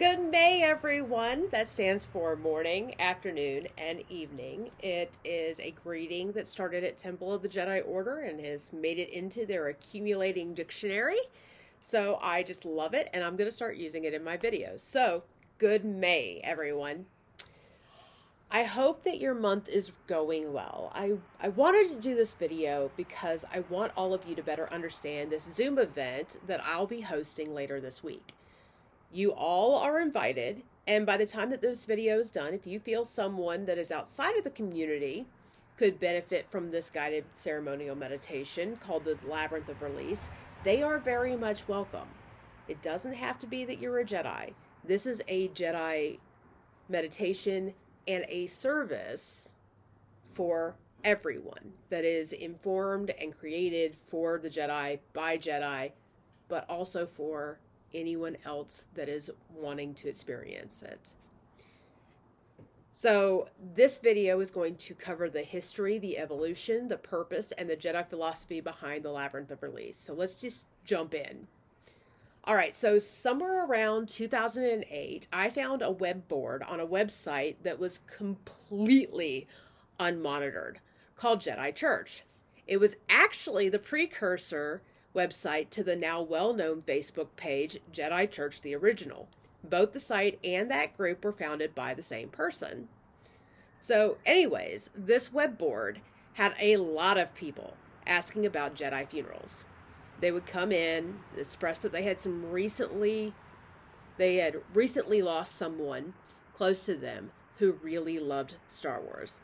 Good May, everyone. That stands for morning, afternoon, and evening. It is a greeting that started at Temple of the Jedi Order and has made it into their accumulating dictionary. So I just love it, and I'm going to start using it in my videos. So, good May, everyone. I hope that your month is going well. I, I wanted to do this video because I want all of you to better understand this Zoom event that I'll be hosting later this week. You all are invited, and by the time that this video is done, if you feel someone that is outside of the community could benefit from this guided ceremonial meditation called the Labyrinth of Release, they are very much welcome. It doesn't have to be that you're a Jedi. This is a Jedi meditation and a service for everyone that is informed and created for the Jedi by Jedi, but also for anyone else that is wanting to experience it. So, this video is going to cover the history, the evolution, the purpose, and the Jedi philosophy behind the Labyrinth of Release. So, let's just jump in. All right, so somewhere around 2008, I found a web board on a website that was completely unmonitored called Jedi Church. It was actually the precursor website to the now well known Facebook page Jedi Church the Original. Both the site and that group were founded by the same person. So, anyways, this web board had a lot of people asking about Jedi funerals they would come in, express that they had some recently, they had recently lost someone close to them who really loved Star Wars.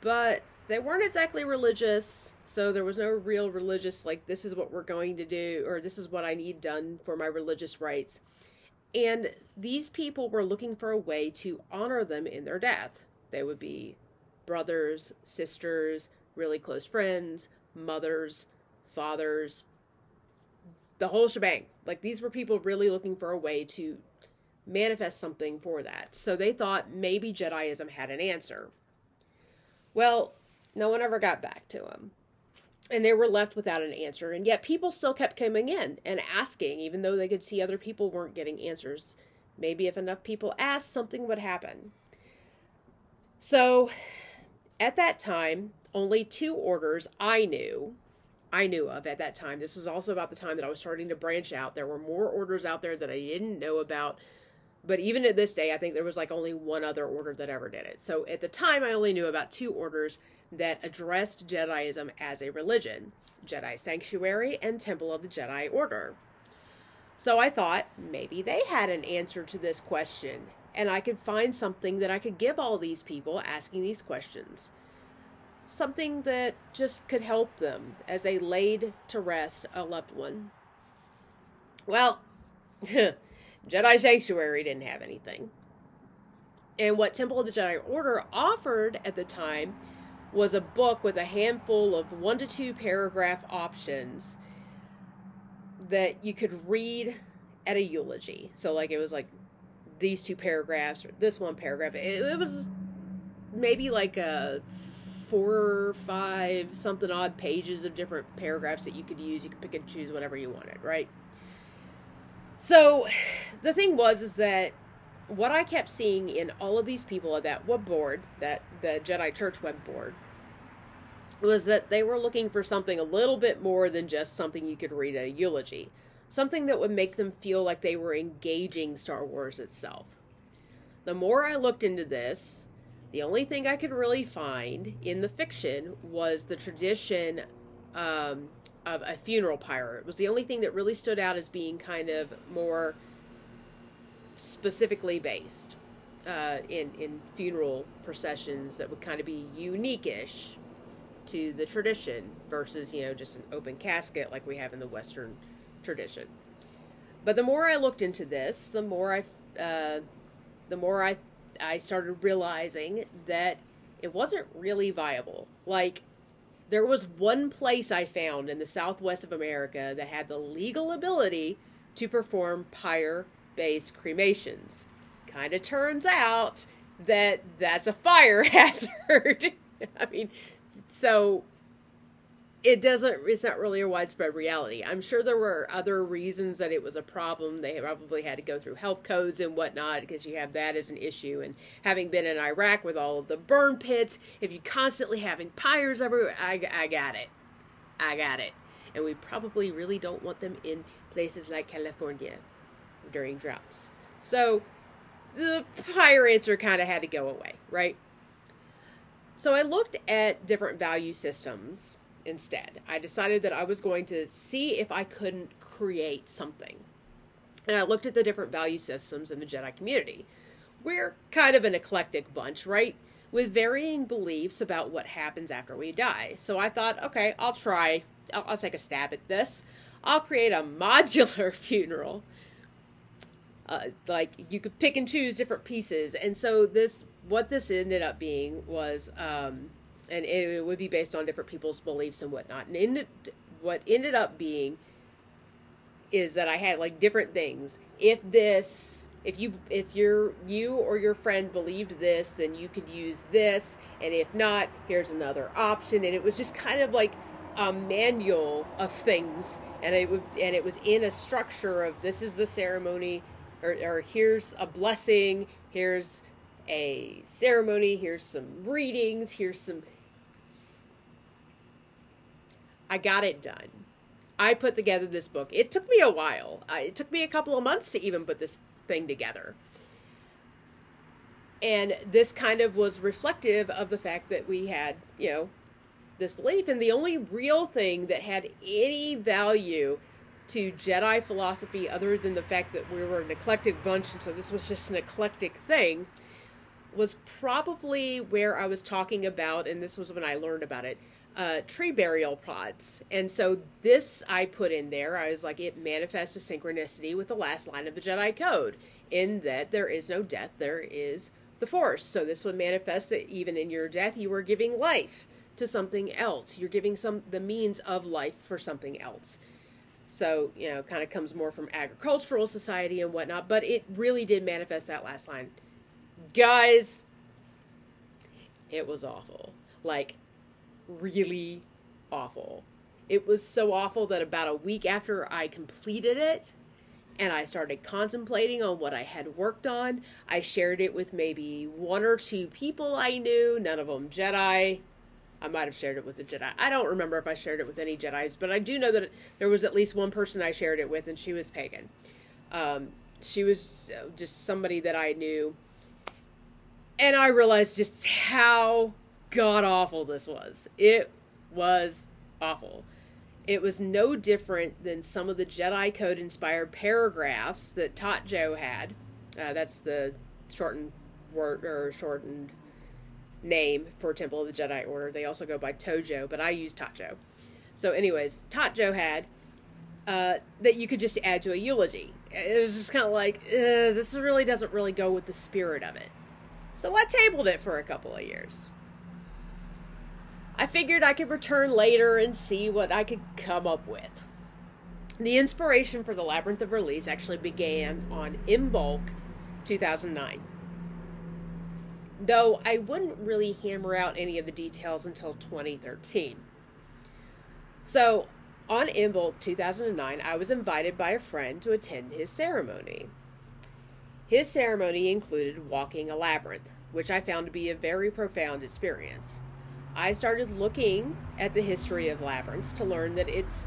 But they weren't exactly religious, so there was no real religious, like, this is what we're going to do, or this is what I need done for my religious rites. And these people were looking for a way to honor them in their death. They would be brothers, sisters, really close friends, mothers, fathers, the whole shebang. Like these were people really looking for a way to manifest something for that. So they thought maybe Jediism had an answer. Well, no one ever got back to him. And they were left without an answer. And yet people still kept coming in and asking, even though they could see other people weren't getting answers. Maybe if enough people asked, something would happen. So at that time, only two orders I knew I knew of at that time. This was also about the time that I was starting to branch out. There were more orders out there that I didn't know about. But even at this day, I think there was like only one other order that ever did it. So at the time, I only knew about two orders that addressed Jediism as a religion Jedi Sanctuary and Temple of the Jedi Order. So I thought maybe they had an answer to this question, and I could find something that I could give all these people asking these questions something that just could help them as they laid to rest a loved one. Well, Jedi Sanctuary didn't have anything. And what Temple of the Jedi Order offered at the time was a book with a handful of one to two paragraph options that you could read at a eulogy. So, like, it was like these two paragraphs or this one paragraph. It, it was maybe like a four, or five, something odd pages of different paragraphs that you could use. You could pick and choose whatever you wanted, right? So the thing was is that what I kept seeing in all of these people at that web board, that the Jedi Church web board, was that they were looking for something a little bit more than just something you could read at a eulogy. Something that would make them feel like they were engaging Star Wars itself. The more I looked into this, the only thing I could really find in the fiction was the tradition um, of a funeral pyre. It was the only thing that really stood out as being kind of more specifically based uh, in in funeral processions that would kind of be unique-ish to the tradition versus you know just an open casket like we have in the Western tradition. But the more I looked into this, the more I uh, the more I I started realizing that it wasn't really viable. Like, there was one place I found in the southwest of America that had the legal ability to perform pyre based cremations. Kind of turns out that that's a fire hazard. I mean, so it doesn't it's not really a widespread reality. I'm sure there were other reasons that it was a problem. They probably had to go through health codes and whatnot because you have that as an issue. And having been in iraq with all of the burn pits if you constantly having pyres everywhere i, I got it. I got it. And we probably really don't want them in places like california during droughts. So the pyre answer kind of had to go away right? So i looked at different value systems instead. I decided that I was going to see if I couldn't create something. And I looked at the different value systems in the Jedi community. We're kind of an eclectic bunch, right? With varying beliefs about what happens after we die. So I thought, okay, I'll try, I'll, I'll take a stab at this. I'll create a modular funeral. Uh, like you could pick and choose different pieces. And so this, what this ended up being was, um, and it would be based on different people's beliefs and whatnot. And ended, what ended up being is that I had like different things. If this, if you, if you're you or your friend believed this, then you could use this, and if not, here's another option. And it was just kind of like a manual of things, and it would, and it was in a structure of this is the ceremony, or, or here's a blessing, here's a ceremony, here's some readings, here's some I got it done. I put together this book. It took me a while. it took me a couple of months to even put this thing together. And this kind of was reflective of the fact that we had, you know, this belief. And the only real thing that had any value to Jedi philosophy, other than the fact that we were an eclectic bunch, and so this was just an eclectic thing, was probably where I was talking about, and this was when I learned about it uh, tree burial plots. And so this I put in there. I was like, it manifests a synchronicity with the last line of the Jedi Code, in that there is no death, there is the Force. So this would manifest that even in your death, you are giving life to something else. You're giving some the means of life for something else. So, you know, kind of comes more from agricultural society and whatnot, but it really did manifest that last line. Guys, it was awful. Like, really awful. It was so awful that about a week after I completed it and I started contemplating on what I had worked on, I shared it with maybe one or two people I knew, none of them Jedi. I might have shared it with the Jedi. I don't remember if I shared it with any Jedi's, but I do know that there was at least one person I shared it with, and she was pagan. Um, she was just somebody that I knew. And I realized just how god awful this was. It was awful. It was no different than some of the Jedi Code inspired paragraphs that Tatjo had. Uh, that's the shortened word or shortened name for Temple of the Jedi Order. They also go by Tojo, but I use Tatjo. So, anyways, Tatjo had uh, that you could just add to a eulogy. It was just kind of like, uh, this really doesn't really go with the spirit of it. So I tabled it for a couple of years. I figured I could return later and see what I could come up with. The inspiration for the Labyrinth of Release actually began on Imbolc 2009. Though I wouldn't really hammer out any of the details until 2013. So, on Imbolc 2009, I was invited by a friend to attend his ceremony. His ceremony included walking a labyrinth, which I found to be a very profound experience. I started looking at the history of labyrinths to learn that it's,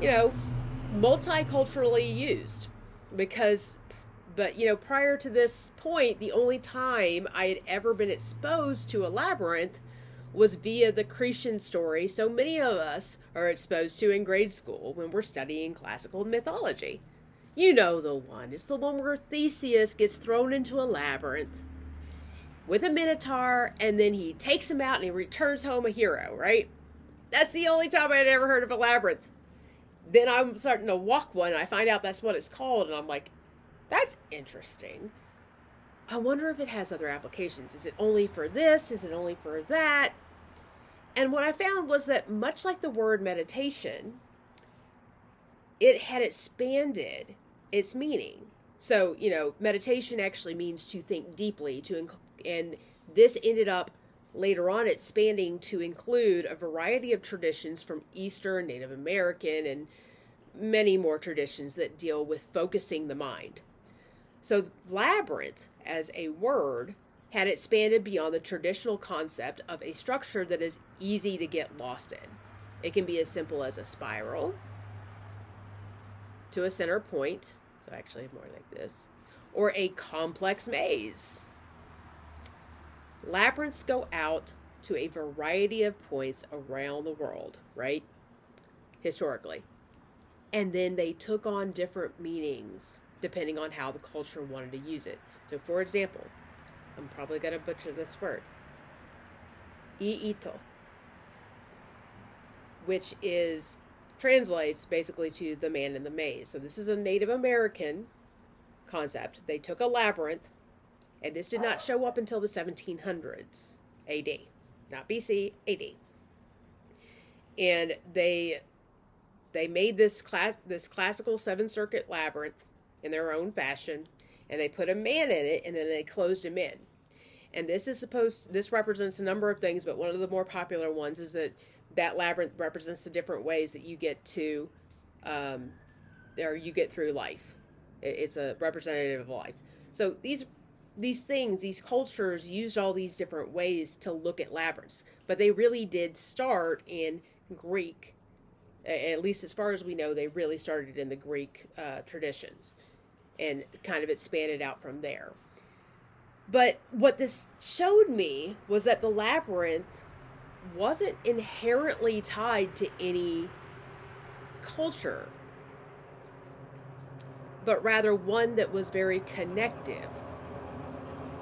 you know, multiculturally used. Because, but, you know, prior to this point, the only time I had ever been exposed to a labyrinth was via the Cretan story so many of us are exposed to in grade school when we're studying classical mythology. You know the one. It's the one where Theseus gets thrown into a labyrinth with a minotaur and then he takes him out and he returns home a hero, right? That's the only time I'd ever heard of a labyrinth. Then I'm starting to walk one and I find out that's what it's called and I'm like, that's interesting. I wonder if it has other applications. Is it only for this? Is it only for that? And what I found was that much like the word meditation, it had expanded its meaning. So, you know, meditation actually means to think deeply, to and this ended up later on expanding to include a variety of traditions from Eastern, Native American, and many more traditions that deal with focusing the mind. So, labyrinth as a word had expanded beyond the traditional concept of a structure that is easy to get lost in. It can be as simple as a spiral to a center point, so actually more like this, or a complex maze. Labyrinths go out to a variety of points around the world, right? Historically. And then they took on different meanings depending on how the culture wanted to use it. So, for example, I'm probably going to butcher this word. Iito, which is translates basically to the man in the maze. So this is a Native American concept. They took a labyrinth, and this did not show up until the 1700s AD, not BC, AD. And they they made this class this classical seven circuit labyrinth in their own fashion, and they put a man in it, and then they closed him in. And this is supposed this represents a number of things, but one of the more popular ones is that that labyrinth represents the different ways that you get to, um, or you get through life. It's a representative of life. So these these things, these cultures used all these different ways to look at labyrinths, but they really did start in Greek. At least as far as we know, they really started in the Greek uh, traditions and kind of expanded out from there. But what this showed me was that the labyrinth wasn't inherently tied to any culture, but rather one that was very connective.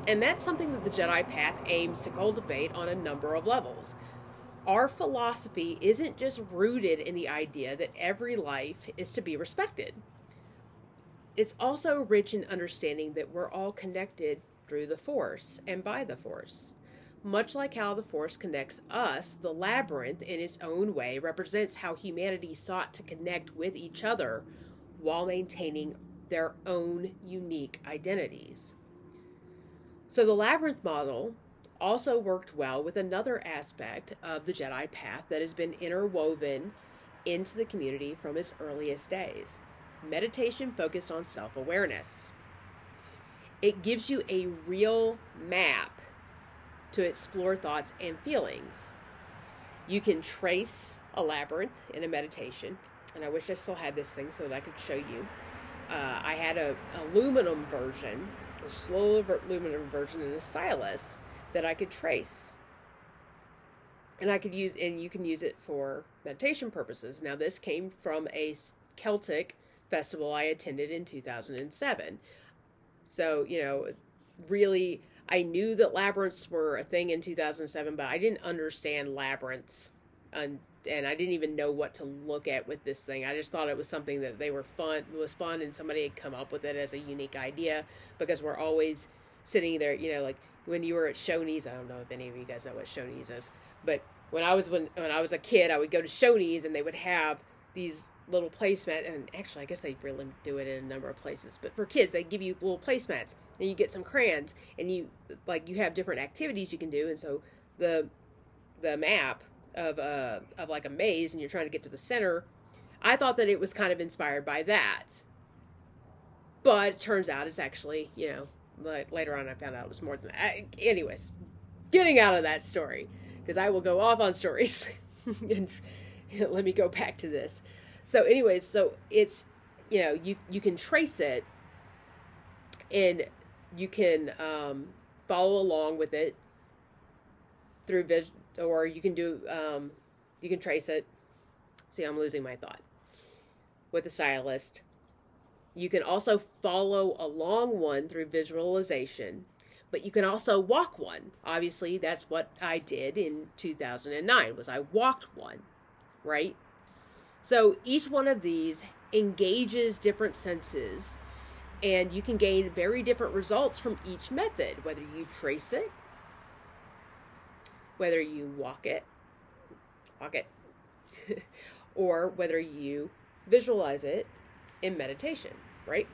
And that's something that the Jedi Path aims to cultivate on a number of levels. Our philosophy isn't just rooted in the idea that every life is to be respected. It's also rich in understanding that we're all connected through the Force and by the Force. Much like how the Force connects us, the labyrinth, in its own way, represents how humanity sought to connect with each other while maintaining their own unique identities. So the labyrinth model also worked well with another aspect of the Jedi path that has been interwoven into the community from its earliest days meditation focused on self awareness. It gives you a real map to explore thoughts and feelings. You can trace a labyrinth in a meditation, and I wish I still had this thing so that I could show you. Uh, I had a aluminum version, a slow aluminum version in a stylus that I could trace. And I could use, and you can use it for meditation purposes. Now, this came from a Celtic festival I attended in 2007. So, you know, really I knew that labyrinths were a thing in 2007, but I didn't understand labyrinths, and, and I didn't even know what to look at with this thing. I just thought it was something that they were fun, was fun, and somebody had come up with it as a unique idea because we're always sitting there, you know, like when you were at Shoney's. I don't know if any of you guys know what Shoney's is, but when I was when when I was a kid, I would go to Shoney's and they would have these little placemats, and actually i guess they really do it in a number of places but for kids they give you little placemats and you get some crayons and you like you have different activities you can do and so the the map of uh of like a maze and you're trying to get to the center i thought that it was kind of inspired by that. But it turns out it's actually you know like later on i found out it was more than that. Anyways getting out of that story because i will go off on stories and let me go back to this. So anyways so it's you know you you can trace it and you can um, follow along with it through vis or you can do um, you can trace it. See i'm losing my thought. With a stylist. You can also follow along one through visualization but you can also walk one. Obviously that's what i did in 2009 was i walked one right? So each one of these engages different senses, and you can gain very different results from each method, whether you trace it, whether you walk it, walk it, or whether you visualize it in meditation, right?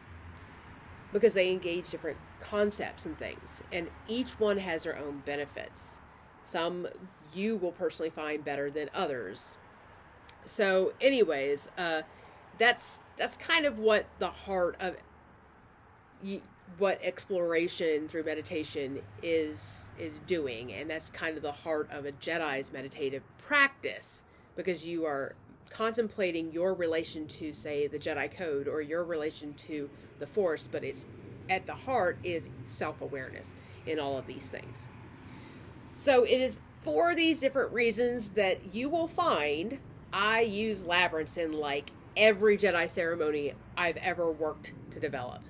Because they engage different concepts and things, and each one has their own benefits. Some you will personally find better than others. So, anyways, uh, that's that's kind of what the heart of what exploration through meditation is is doing, and that's kind of the heart of a Jedi's meditative practice because you are contemplating your relation to say the Jedi code or your relation to the Force, but it's at the heart is self-awareness in all of these things. So it is for these different reasons that you will find I use labyrinths in like every Jedi ceremony I've ever worked to develop.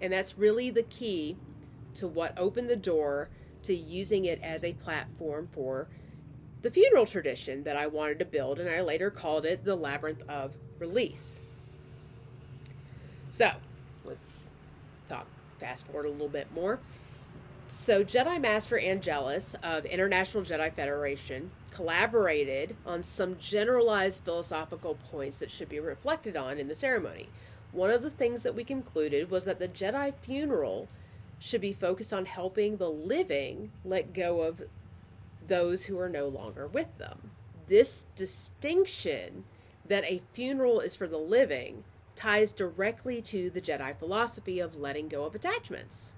And that's really the key to what opened the door to using it as a platform for the funeral tradition that I wanted to build, and I later called it the Labyrinth of Release. So, let's talk fast forward a little bit more. So, Jedi Master Angelus of International Jedi Federation collaborated on some generalized philosophical points that should be reflected on in the ceremony. One of the things that we concluded was that the Jedi funeral should be focused on helping the living let go of those who are no longer with them. This distinction that a funeral is for the living ties directly to the Jedi philosophy of letting go of attachments.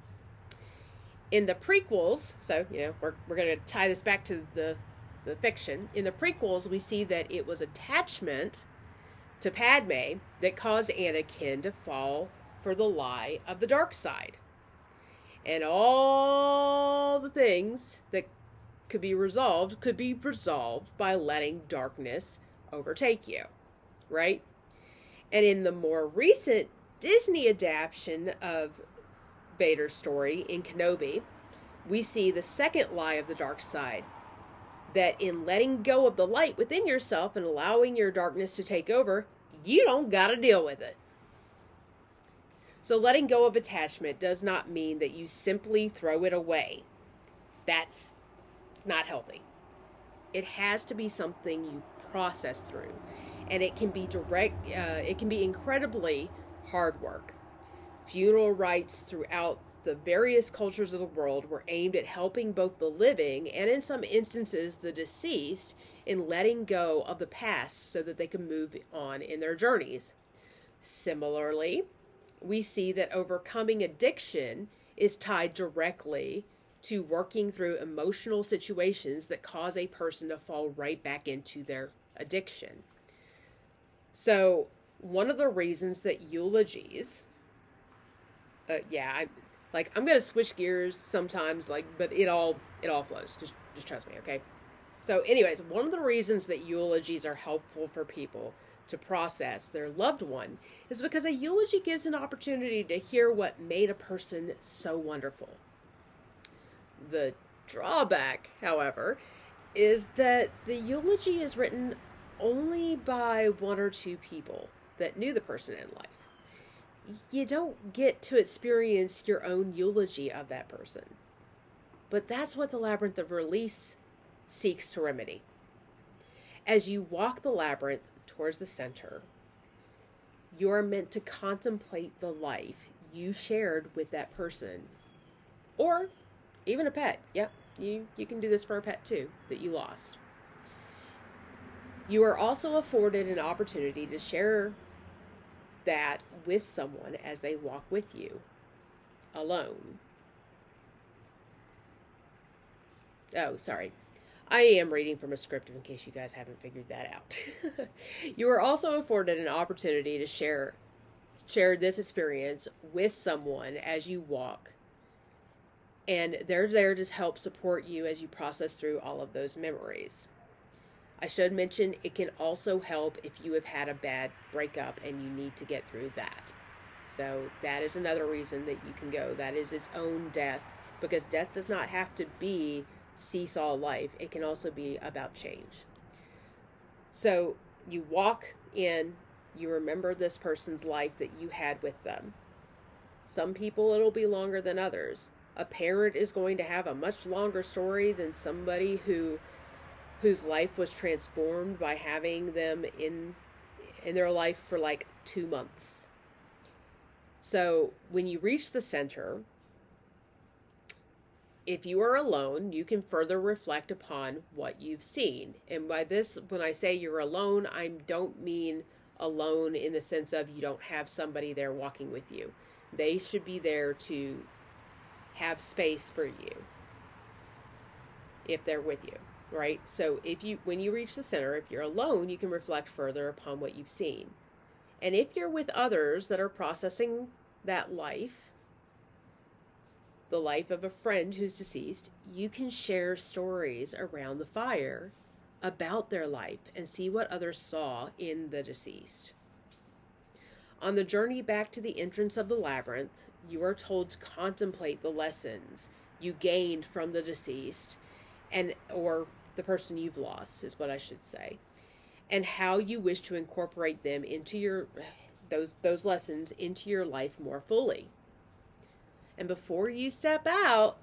In the prequels, so you know, we're, we're going to tie this back to the the fiction. In the prequels, we see that it was attachment to Padme that caused Anakin to fall for the lie of the dark side. And all the things that could be resolved could be resolved by letting darkness overtake you, right? And in the more recent Disney adaptation of Vader's story in Kenobi, we see the second lie of the dark side that in letting go of the light within yourself and allowing your darkness to take over, you don't got to deal with it. So, letting go of attachment does not mean that you simply throw it away. That's not healthy. It has to be something you process through, and it can be direct. Uh, it can be incredibly hard work. Funeral rites throughout the various cultures of the world were aimed at helping both the living and, in some instances, the deceased in letting go of the past so that they can move on in their journeys. Similarly, we see that overcoming addiction is tied directly to working through emotional situations that cause a person to fall right back into their addiction. So, one of the reasons that eulogies, uh, yeah, I, like I'm gonna switch gears sometimes, like, but it all it all flows. Just just trust me, okay? So, anyways, one of the reasons that eulogies are helpful for people to process their loved one is because a eulogy gives an opportunity to hear what made a person so wonderful. The drawback, however, is that the eulogy is written only by one or two people that knew the person in life you don't get to experience your own eulogy of that person. But that's what the labyrinth of release seeks to remedy. As you walk the labyrinth towards the center, you are meant to contemplate the life you shared with that person or even a pet. Yep, you, you can do this for a pet too that you lost. You are also afforded an opportunity to share that with someone as they walk with you alone. Oh, sorry. I am reading from a script in case you guys haven't figured that out. you are also afforded an opportunity to share share this experience with someone as you walk. And they're there to help support you as you process through all of those memories. I should mention it can also help if you have had a bad breakup and you need to get through that. So that is another reason that you can go. That is its own death because death does not have to be seesaw life. It can also be about change. So you walk in, you remember this person's life that you had with them. Some people it'll be longer than others. A parent is going to have a much longer story than somebody who whose life was transformed by having them in in their life for like 2 months. So, when you reach the center, if you are alone, you can further reflect upon what you've seen. And by this, when I say you're alone, I don't mean alone in the sense of you don't have somebody there walking with you. They should be there to have space for you if they're with you, right? So if you when you reach the center, if you're alone, you can reflect further upon what you've seen. And if you're with others that are processing that life, the life of a friend who's deceased, you can share stories around the fire about their life and see what others saw in the deceased. On the journey back to the entrance of the labyrinth, you are told to contemplate the lessons you gained from the deceased and or the person you've lost is what I should say and how you wish to incorporate them into your those those lessons into your life more fully. And before you step out,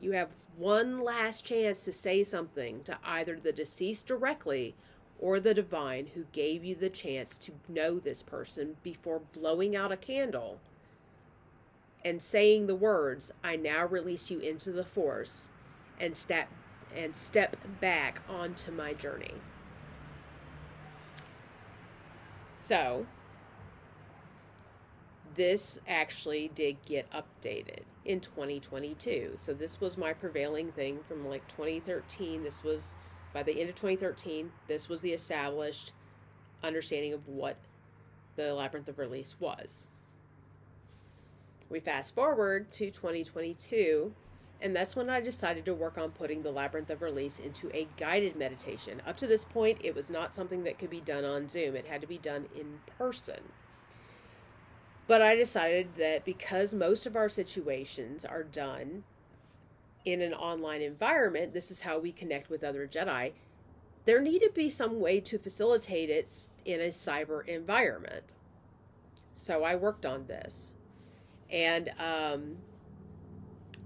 you have one last chance to say something to either the deceased directly or the divine who gave you the chance to know this person before blowing out a candle and saying the words, I now release you into the force and step and step back onto my journey. So, this actually did get updated in 2022. So this was my prevailing thing from like 2013. This was by the end of 2013, this was the established understanding of what the Labyrinth of Release was. We fast forward to 2022, and that's when I decided to work on putting the Labyrinth of Release into a guided meditation. Up to this point, it was not something that could be done on Zoom, it had to be done in person. But I decided that because most of our situations are done in an online environment, this is how we connect with other Jedi. There needed to be some way to facilitate it in a cyber environment. So I worked on this. And um,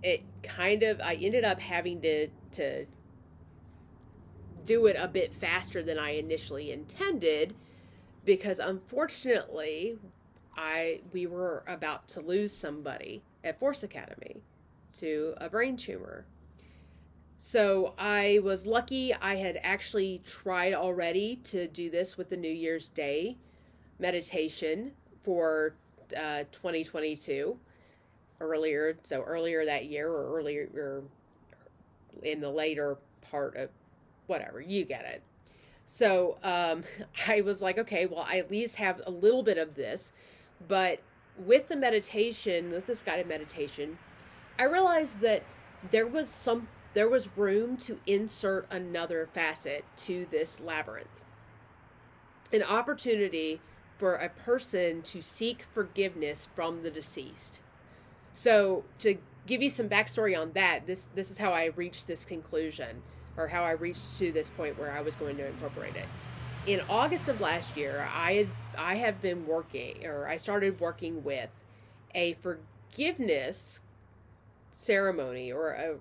it kind of, I ended up having to, to do it a bit faster than I initially intended because unfortunately I we were about to lose somebody at Force Academy to a brain tumor. So I was lucky I had actually tried already to do this with the New Year's Day meditation for uh, 2022 earlier so earlier that year or earlier or in the later part of whatever you get it so um, i was like okay well i at least have a little bit of this but with the meditation, with this guided meditation, I realized that there was some there was room to insert another facet to this labyrinth. An opportunity for a person to seek forgiveness from the deceased. So to give you some backstory on that, this this is how I reached this conclusion, or how I reached to this point where I was going to incorporate it in August of last year, I had I have been working or I started working with a forgiveness ceremony or a,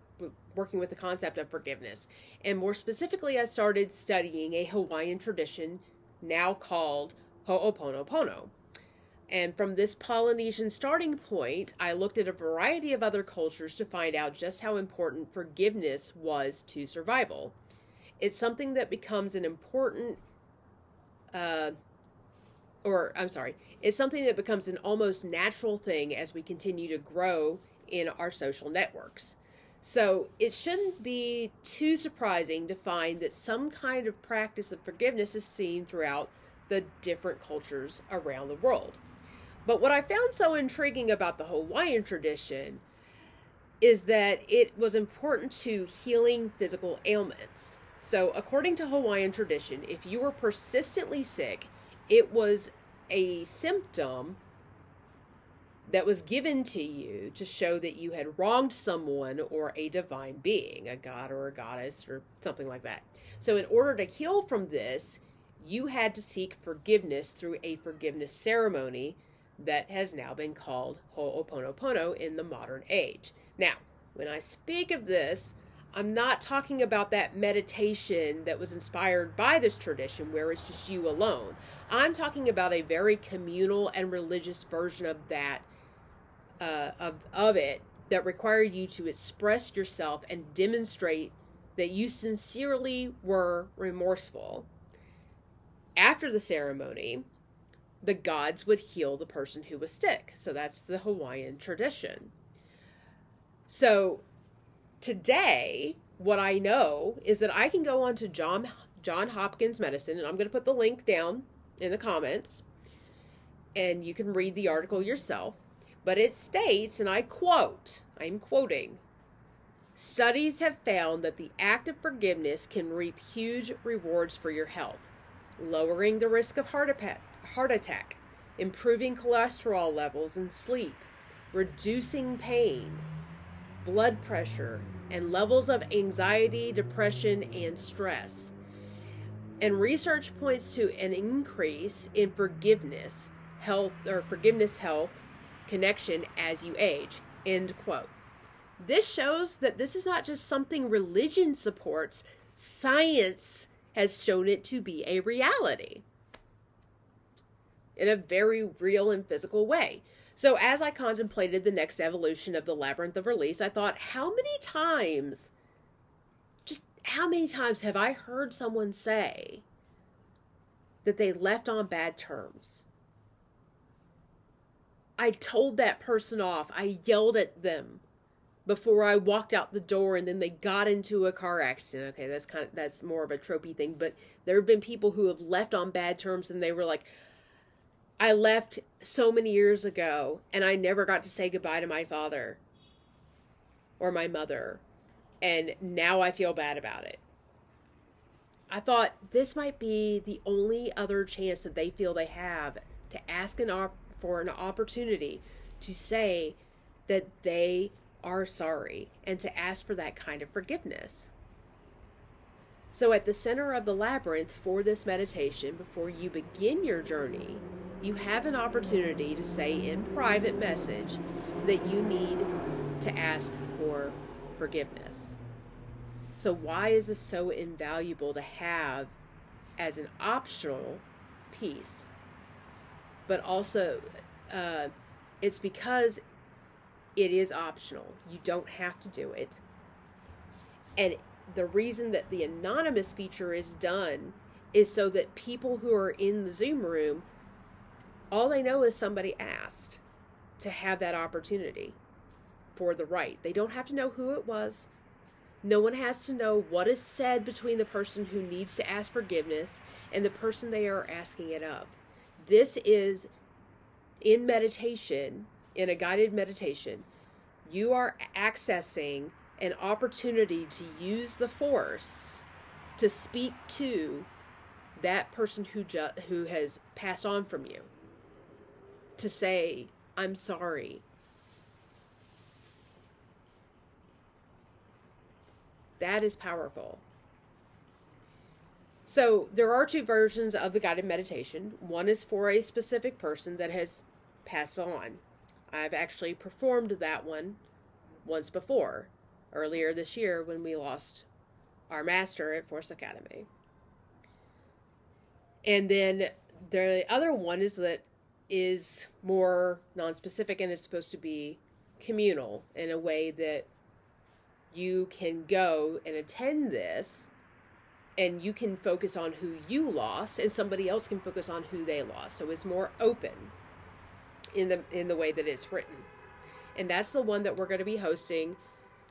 working with the concept of forgiveness. And more specifically, I started studying a Hawaiian tradition now called Ho'oponopono. And from this Polynesian starting point, I looked at a variety of other cultures to find out just how important forgiveness was to survival. It's something that becomes an important uh, or I'm sorry, it's something that becomes an almost natural thing as we continue to grow in our social networks. So it shouldn't be too surprising to find that some kind of practice of forgiveness is seen throughout the different cultures around the world. But what I found so intriguing about the Hawaiian tradition is that it was important to healing physical ailments. So, according to Hawaiian tradition, if you were persistently sick, it was a symptom that was given to you to show that you had wronged someone or a divine being, a god or a goddess or something like that. So, in order to heal from this, you had to seek forgiveness through a forgiveness ceremony that has now been called Ho'oponopono in the modern age. Now, when I speak of this, I'm not talking about that meditation that was inspired by this tradition where it's just you alone. I'm talking about a very communal and religious version of that uh, of of it that require you to express yourself and demonstrate that you sincerely were remorseful. After the ceremony, the gods would heal the person who was sick. So that's the Hawaiian tradition. So today, what I know is that I can go on to John John Hopkins Medicine, and I'm going to put the link down in the comments, and you can read the article yourself. But it states, and I quote, I'm quoting, studies have found that the act of forgiveness can reap huge rewards for your health, lowering the risk of heart attack, heart attack improving cholesterol levels and sleep, reducing pain, blood pressure, and levels of anxiety, depression, and stress. And research points to an increase in forgiveness, health, or forgiveness health connection as you age. End quote. This shows that this is not just something religion supports, science has shown it to be a reality in a very real and physical way. So, as I contemplated the next evolution of the Labyrinth of Release, I thought, how many times, just how many times have I heard someone say that they left on bad terms? I told that person off. I yelled at them before I walked out the door and then they got into a car accident. Okay, that's kind of that's more of a tropey thing, but there have been people who have left on bad terms and they were like I left so many years ago and I never got to say goodbye to my father or my mother and now I feel bad about it. I thought this might be the only other chance that they feel they have to ask an op- for an opportunity to say that they are sorry and to ask for that kind of forgiveness. So, at the center of the labyrinth for this meditation, before you begin your journey, you have an opportunity to say in private message that you need to ask for forgiveness. So, why is this so invaluable to have as an optional piece? But also, uh, it's because it is optional. You don't have to do it. And the reason that the anonymous feature is done is so that people who are in the Zoom room, all they know is somebody asked to have that opportunity for the right. They don't have to know who it was. No one has to know what is said between the person who needs to ask forgiveness and the person they are asking it of. This is in meditation, in a guided meditation, you are accessing an opportunity to use the force to speak to that person who ju- who has passed on from you to say i'm sorry. That is powerful. So there are two versions of the guided meditation. One is for a specific person that has passed on i've actually performed that one once before earlier this year when we lost our master at Force Academy. And then the other one is that is more non-specific and is supposed to be communal in a way that you can go and attend this and you can focus on who you lost and somebody else can focus on who they lost so it's more open in the in the way that it's written and that's the one that we're going to be hosting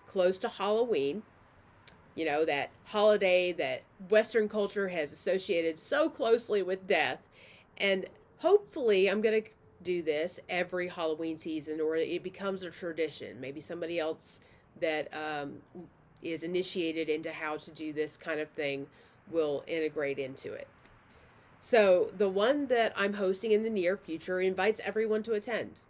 close to Halloween. You know, that holiday that Western culture has associated so closely with death. And hopefully, I'm going to do this every Halloween season or it becomes a tradition. Maybe somebody else that um, is initiated into how to do this kind of thing will integrate into it. So, the one that I'm hosting in the near future invites everyone to attend.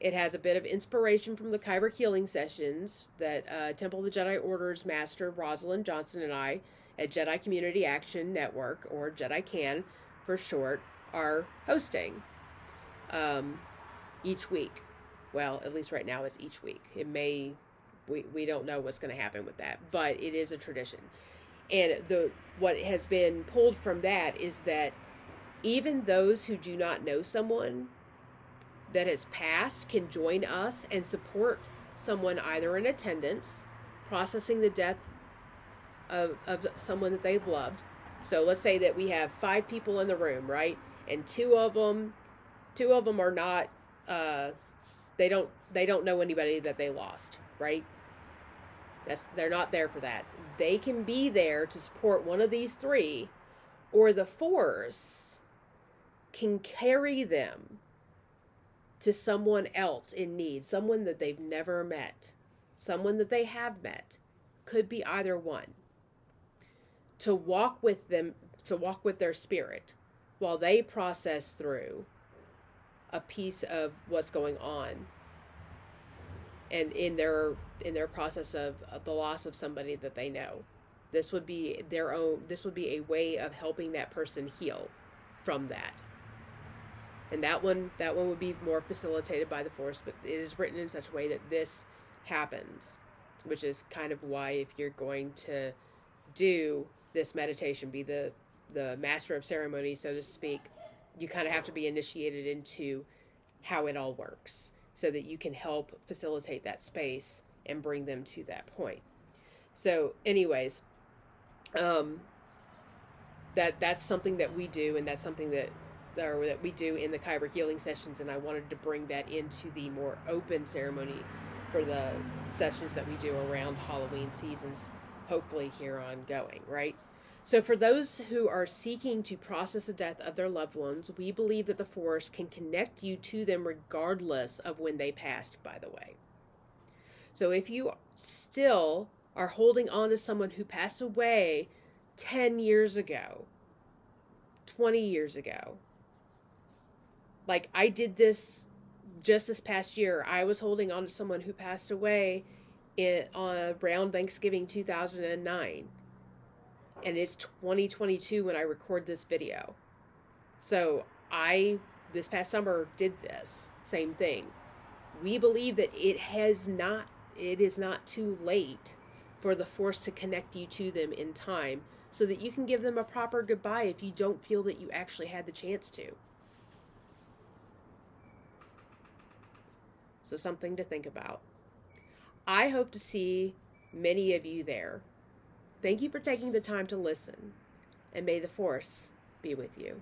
It has a bit of inspiration from the Kyber healing sessions that uh, Temple of the Jedi Order's master Rosalind Johnson and I at Jedi Community Action Network, or Jedi Can for short, are hosting um, each week. Well, at least right now it's each week. It may, we, we don't know what's going to happen with that, but it is a tradition. And the what has been pulled from that is that even those who do not know someone that has passed can join us and support someone either in attendance, processing the death of, of someone that they've loved. So let's say that we have five people in the room, right? And two of them, two of them are not, uh, they don't, they don't know anybody that they lost, right? That's they're not there for that. They can be there to support one of these three, or the force can carry them to someone else in need, someone that they've never met, someone that they have met. Could be either one. To walk with them, to walk with their spirit while they process through a piece of what's going on and in their in their process of, of, the loss of somebody that they know. This would be their own this would be a way of helping that person heal from that. And that one that one would be more facilitated by the force but it is written in such a way that this happens which is kind of why if you're going to do this meditation be the the master of ceremony so to speak you kind of have to be initiated into how it all works so that you can help facilitate that space and bring them to that point so anyways um that that's something that we do and that's something that or that we do in the Kyber healing sessions, and I wanted to bring that into the more open ceremony for the sessions that we do around Halloween seasons, hopefully here on going, right? So, for those who are seeking to process the death of their loved ones, we believe that the Force can connect you to them regardless of when they passed, by the way. So, if you still are holding on to someone who passed away 10 years ago, 20 years ago, like I did this just this past year. I was holding on to someone who passed away in on around Thanksgiving 2009. And it's 2022 when I record this video. So, I this past summer did this same thing. We believe that it has not it is not too late for the force to connect you to them in time so that you can give them a proper goodbye if you don't feel that you actually had the chance to. So, something to think about. I hope to see many of you there. Thank you for taking the time to listen, and may the Force be with you.